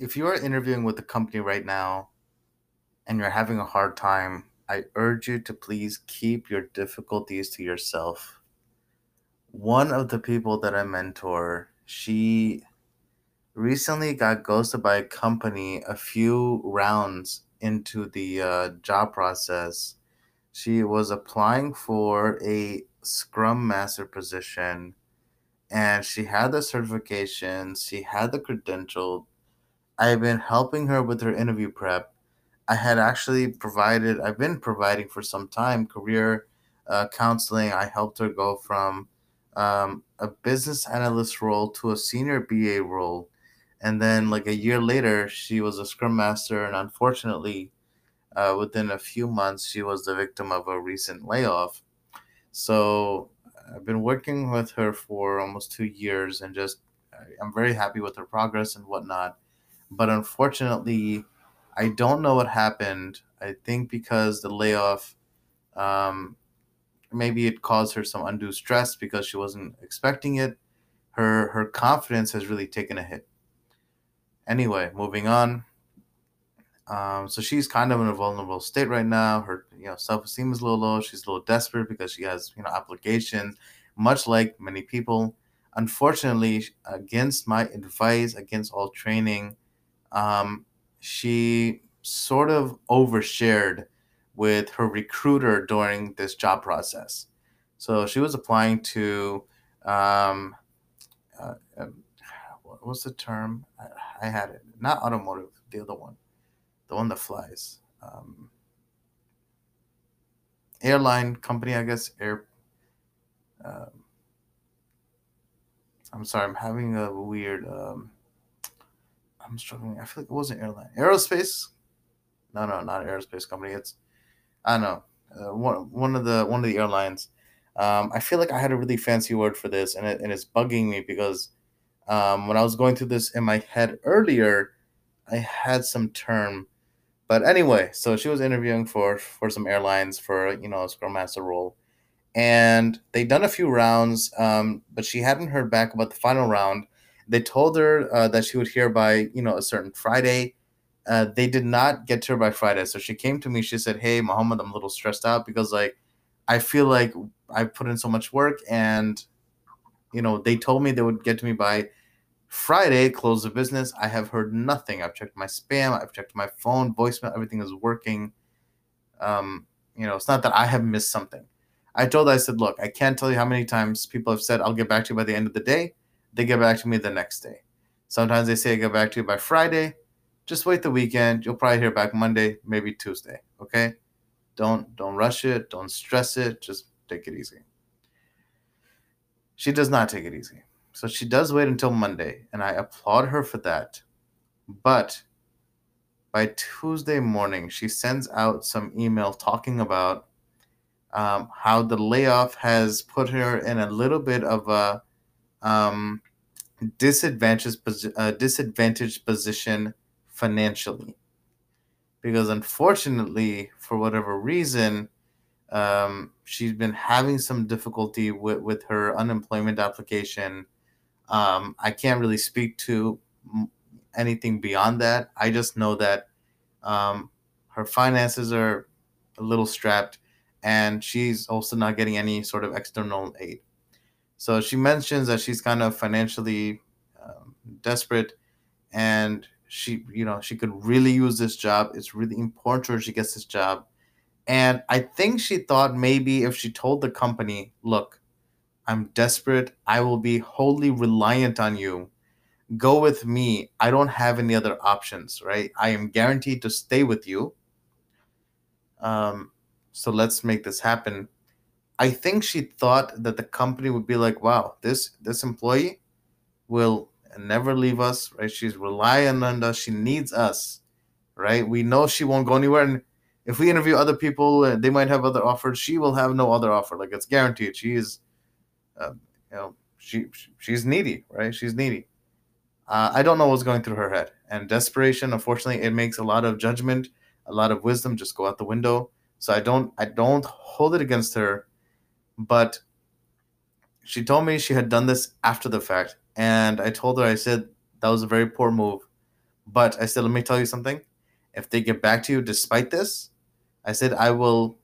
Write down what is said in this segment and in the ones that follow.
if you are interviewing with a company right now and you're having a hard time, I urge you to please keep your difficulties to yourself. One of the people that I mentor, she recently got ghosted by a company a few rounds into the uh, job process. She was applying for a Scrum Master position and she had the certification, she had the credential. I've been helping her with her interview prep. I had actually provided, I've been providing for some time career uh, counseling. I helped her go from um, a business analyst role to a senior BA role. And then, like a year later, she was a scrum master. And unfortunately, uh, within a few months, she was the victim of a recent layoff. So I've been working with her for almost two years and just I'm very happy with her progress and whatnot. But unfortunately, I don't know what happened. I think because the layoff, um, maybe it caused her some undue stress because she wasn't expecting it. Her her confidence has really taken a hit. Anyway, moving on. Um, so she's kind of in a vulnerable state right now. Her you know self esteem is a little low. She's a little desperate because she has you know obligations, much like many people. Unfortunately, against my advice, against all training, um, she sort of overshared with her recruiter during this job process. So she was applying to, um, uh, um, what was the term? I, I, had it. Not automotive, the other one the one that flies. Um, airline company, I guess. Air. Um, I'm sorry, I'm having a weird. Um, I'm struggling. I feel like it wasn't airline. Aerospace. No, no, not aerospace company. It's I don't know. Uh, one one of the one of the airlines. Um, I feel like I had a really fancy word for this, and it, and it's bugging me because um, when I was going through this in my head earlier, I had some term but anyway, so she was interviewing for for some airlines for you know a scrum master role, and they'd done a few rounds, um, but she hadn't heard back about the final round. They told her uh, that she would hear by you know a certain Friday. Uh, they did not get to her by Friday, so she came to me. She said, "Hey, Mohammad, I'm a little stressed out because like I feel like I put in so much work, and you know they told me they would get to me by Friday, close the business. I have heard nothing. I've checked my spam. I've checked my phone, voicemail. Everything is working. Um, you know, it's not that I have missed something. I told I said, look, I can't tell you how many times people have said I'll get back to you by the end of the day. They get back to me the next day. Sometimes they say I get back to you by Friday. Just wait the weekend. You'll probably hear back Monday, maybe Tuesday. Okay? Don't don't rush it. Don't stress it. Just take it easy. She does not take it easy. So she does wait until Monday, and I applaud her for that. But by Tuesday morning, she sends out some email talking about um, how the layoff has put her in a little bit of a um, disadvantaged, uh, disadvantaged position financially. Because unfortunately, for whatever reason, um, she's been having some difficulty with, with her unemployment application um, I can't really speak to anything beyond that. I just know that um, her finances are a little strapped, and she's also not getting any sort of external aid. So she mentions that she's kind of financially um, desperate, and she, you know, she could really use this job. It's really important to her she gets this job. And I think she thought maybe if she told the company, look, I'm desperate. I will be wholly reliant on you. Go with me. I don't have any other options, right? I am guaranteed to stay with you. Um, so let's make this happen. I think she thought that the company would be like, wow, this this employee will never leave us, right? She's relying on us. She needs us, right? We know she won't go anywhere. And if we interview other people, uh, they might have other offers. She will have no other offer. Like it's guaranteed. She is uh, you know, she she's needy, right? She's needy. Uh, I don't know what's going through her head. And desperation, unfortunately, it makes a lot of judgment, a lot of wisdom just go out the window. So I don't I don't hold it against her, but she told me she had done this after the fact, and I told her I said that was a very poor move, But I said, let me tell you something. If they get back to you despite this, I said, I will,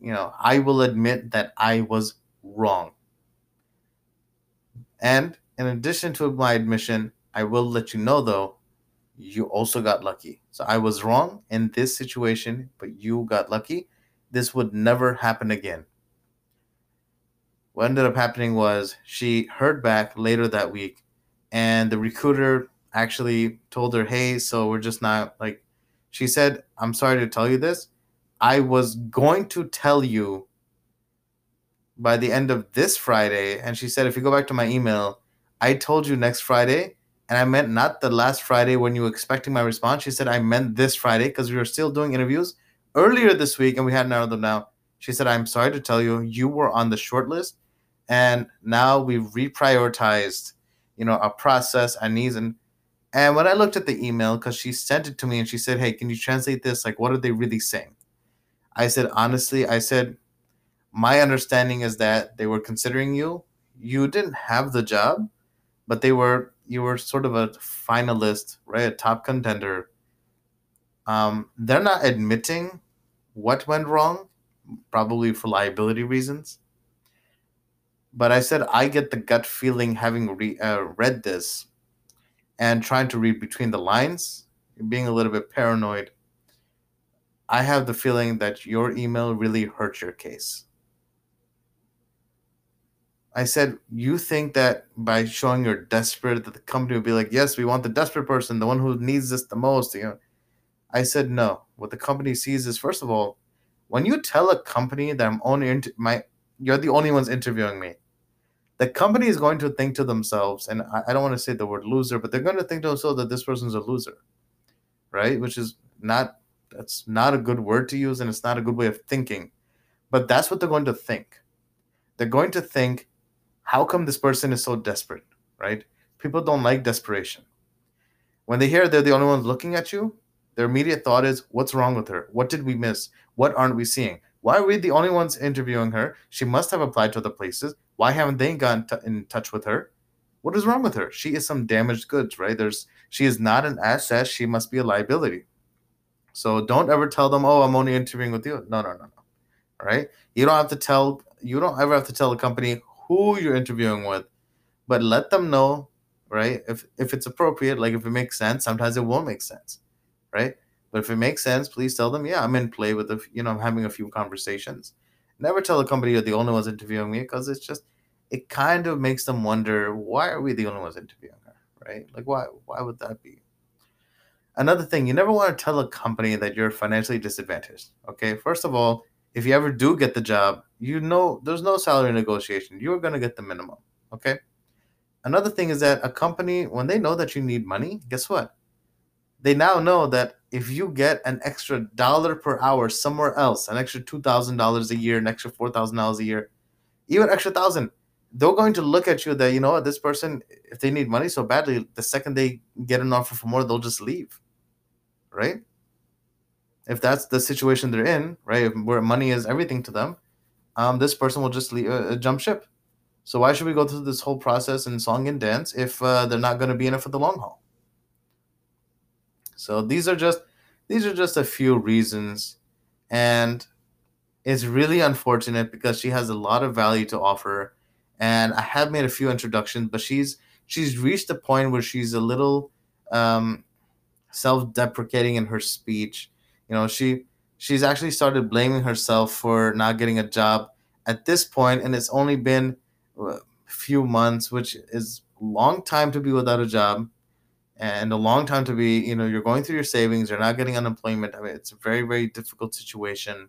you know, I will admit that I was wrong. And in addition to my admission, I will let you know though, you also got lucky. So I was wrong in this situation, but you got lucky. This would never happen again. What ended up happening was she heard back later that week, and the recruiter actually told her, Hey, so we're just not like, she said, I'm sorry to tell you this. I was going to tell you by the end of this Friday. And she said, if you go back to my email, I told you next Friday. And I meant not the last Friday when you were expecting my response. She said, I meant this Friday because we were still doing interviews earlier this week and we had narrowed them down. She said, I'm sorry to tell you, you were on the short list. And now we've reprioritized, you know, our process, our needs. And and when I looked at the email, because she sent it to me and she said, Hey, can you translate this? Like, what are they really saying? I said, honestly, I said, my understanding is that they were considering you. You didn't have the job, but they were you were sort of a finalist, right? A top contender. Um, they're not admitting what went wrong, probably for liability reasons. But I said I get the gut feeling having re- uh, read this and trying to read between the lines, being a little bit paranoid. I have the feeling that your email really hurt your case. I said, you think that by showing you're desperate, that the company would be like, yes, we want the desperate person, the one who needs this the most. You know, I said no. What the company sees is, first of all, when you tell a company that I'm only inter- my, you're the only ones interviewing me. The company is going to think to themselves, and I, I don't want to say the word loser, but they're going to think to themselves that this person's a loser, right? Which is not that's not a good word to use, and it's not a good way of thinking. But that's what they're going to think. They're going to think how come this person is so desperate, right? People don't like desperation. When they hear they're the only ones looking at you, their immediate thought is, what's wrong with her? What did we miss? What aren't we seeing? Why are we the only ones interviewing her? She must have applied to other places. Why haven't they gotten t- in touch with her? What is wrong with her? She is some damaged goods, right? There's she is not an asset. She must be a liability. So don't ever tell them, "Oh, I'm only interviewing with you." No, no, no, no. All right? You don't have to tell. You don't ever have to tell the company who you're interviewing with, but let them know, right? If if it's appropriate, like if it makes sense, sometimes it won't make sense, right? But if it makes sense, please tell them, yeah, I'm in play with the, you know, I'm having a few conversations. Never tell a company you're the only ones interviewing me because it's just, it kind of makes them wonder why are we the only ones interviewing her, right? Like why why would that be? Another thing, you never want to tell a company that you're financially disadvantaged. Okay, first of all, if you ever do get the job, you know there's no salary negotiation. You're going to get the minimum. Okay. Another thing is that a company, when they know that you need money, guess what? They now know that if you get an extra dollar per hour somewhere else, an extra $2,000 a year, an extra $4,000 a year, even extra thousand, they're going to look at you that, you know what, this person, if they need money so badly, the second they get an offer for more, they'll just leave. Right? if that's the situation they're in, right, where money is everything to them, um, this person will just leave, uh, jump ship. So why should we go through this whole process and song and dance if uh, they're not going to be in it for the long haul? So these are just these are just a few reasons, and it's really unfortunate because she has a lot of value to offer, and I have made a few introductions, but she's she's reached a point where she's a little um, self-deprecating in her speech. You know, she she's actually started blaming herself for not getting a job at this point, and it's only been a few months, which is long time to be without a job and a long time to be you know you're going through your savings you're not getting unemployment i mean it's a very very difficult situation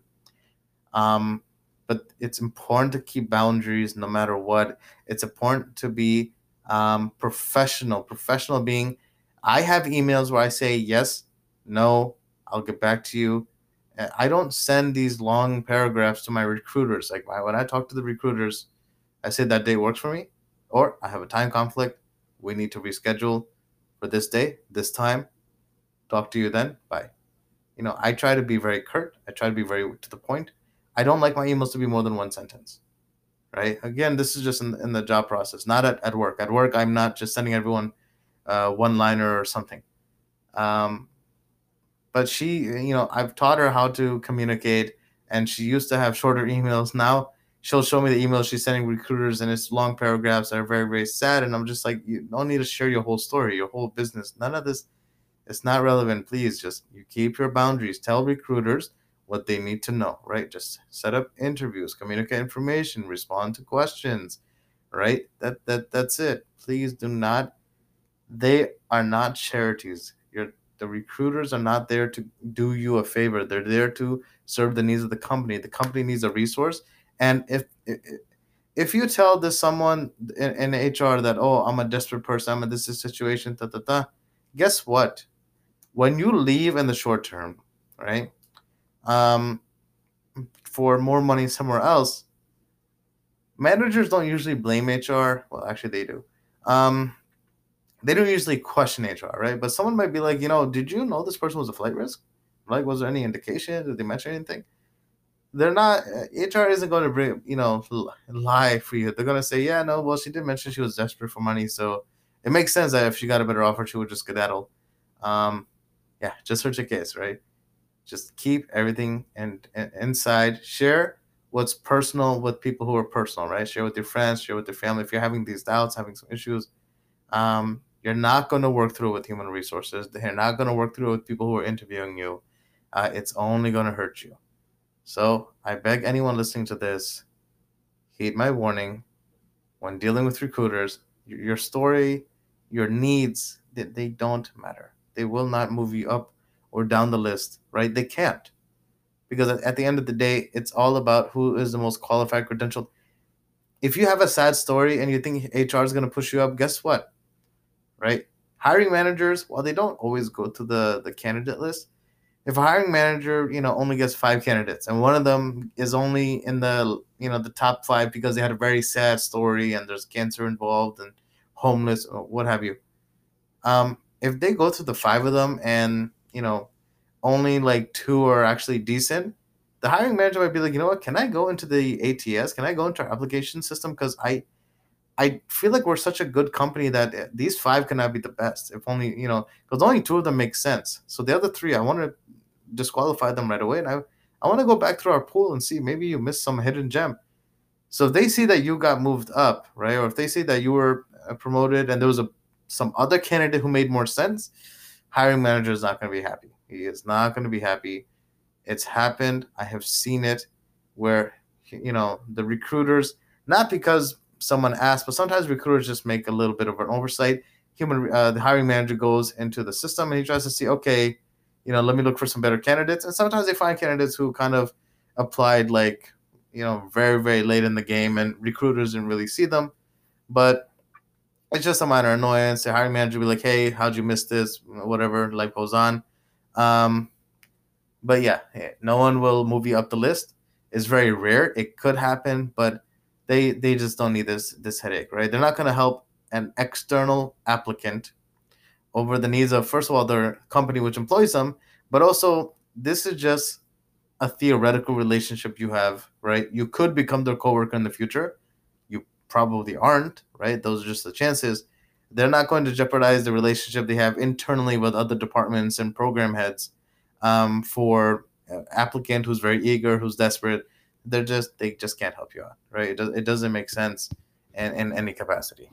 um, but it's important to keep boundaries no matter what it's important to be um, professional professional being i have emails where i say yes no I'll get back to you. I don't send these long paragraphs to my recruiters. Like when I talk to the recruiters, I say that day works for me, or I have a time conflict. We need to reschedule for this day, this time. Talk to you then. Bye. You know, I try to be very curt. I try to be very to the point. I don't like my emails to be more than one sentence. Right? Again, this is just in, in the job process, not at, at work. At work, I'm not just sending everyone uh, one liner or something Um, but she, you know, I've taught her how to communicate, and she used to have shorter emails. Now she'll show me the emails she's sending recruiters, and it's long paragraphs that are very, very sad. And I'm just like, you don't need to share your whole story, your whole business. None of this, it's not relevant. Please just you keep your boundaries. Tell recruiters what they need to know, right? Just set up interviews, communicate information, respond to questions, right? That that that's it. Please do not. They are not charities. You're the recruiters are not there to do you a favor. They're there to serve the needs of the company. The company needs a resource, and if if you tell this someone in, in HR that oh I'm a desperate person, I'm in this situation, da da da, guess what? When you leave in the short term, right? Um, for more money somewhere else, managers don't usually blame HR. Well, actually, they do. Um, they don't usually question HR, right? But someone might be like, you know, did you know this person was a flight risk? Like, was there any indication? Did they mention anything? They're not. HR isn't going to bring, you know, lie for you. They're going to say, yeah, no, well, she did mention she was desperate for money, so it makes sense that if she got a better offer, she would just skedaddle. Um, yeah, just search a case, right? Just keep everything and inside. Share what's personal with people who are personal, right? Share with your friends, share with your family. If you're having these doubts, having some issues, um, you're not going to work through it with human resources. They're not going to work through it with people who are interviewing you. Uh, it's only going to hurt you. So I beg anyone listening to this, heed my warning. When dealing with recruiters, your story, your needs, they, don't matter. They will not move you up or down the list, right? They can't. Because at the end of the day, it's all about who is the most qualified, credentialed. If you have a sad story and you think HR is going to push you up, guess what? right? Hiring managers, while they don't always go to the the candidate list, if a hiring manager, you know, only gets five candidates and one of them is only in the you know the top five because they had a very sad story and there's cancer involved and homeless or what have you. Um, if they go to the five of them and you know only like two are actually decent, the hiring manager might be like, you know what, can I go into the ATS? Can I go into our application system? Because I I feel like we're such a good company that eh, these five cannot be the best. If only you know, because only two of them make sense. So the other three, I want to disqualify them right away, and I I want to go back through our pool and see maybe you missed some hidden gem. So if they see that you got moved up, right, or if they see that you were uh, promoted and there was a some other candidate who made more sense, hiring manager is not going to be happy. He is not going to be happy. It's happened. I have seen it where you know the recruiters not because someone asked, but sometimes recruiters just make a little bit of an oversight. Human, uh, the hiring manager goes into the system and he tries to see, okay, you know, let me look for some better candidates. And sometimes they find candidates who kind of applied like, you know, very, very late in the game and recruiters didn't really see them. But it's just a minor annoyance. The hiring manager will be like, hey, how'd you miss this? Whatever, life goes on. Um, but yeah, no one will move you up the list. It's very rare. It could happen, but they they just don't need this this headache, right? They're not going to help an external applicant over the needs of first of all their company which employs them, but also this is just a theoretical relationship you have, right? You could become their coworker in the future. You probably aren't, right? Those are just the chances. They're not going to jeopardize the relationship they have internally with other departments and program heads um, for applicant who's very eager, who's desperate they're just they just can't help you out, right? It, does, it doesn't make sense in, in any capacity.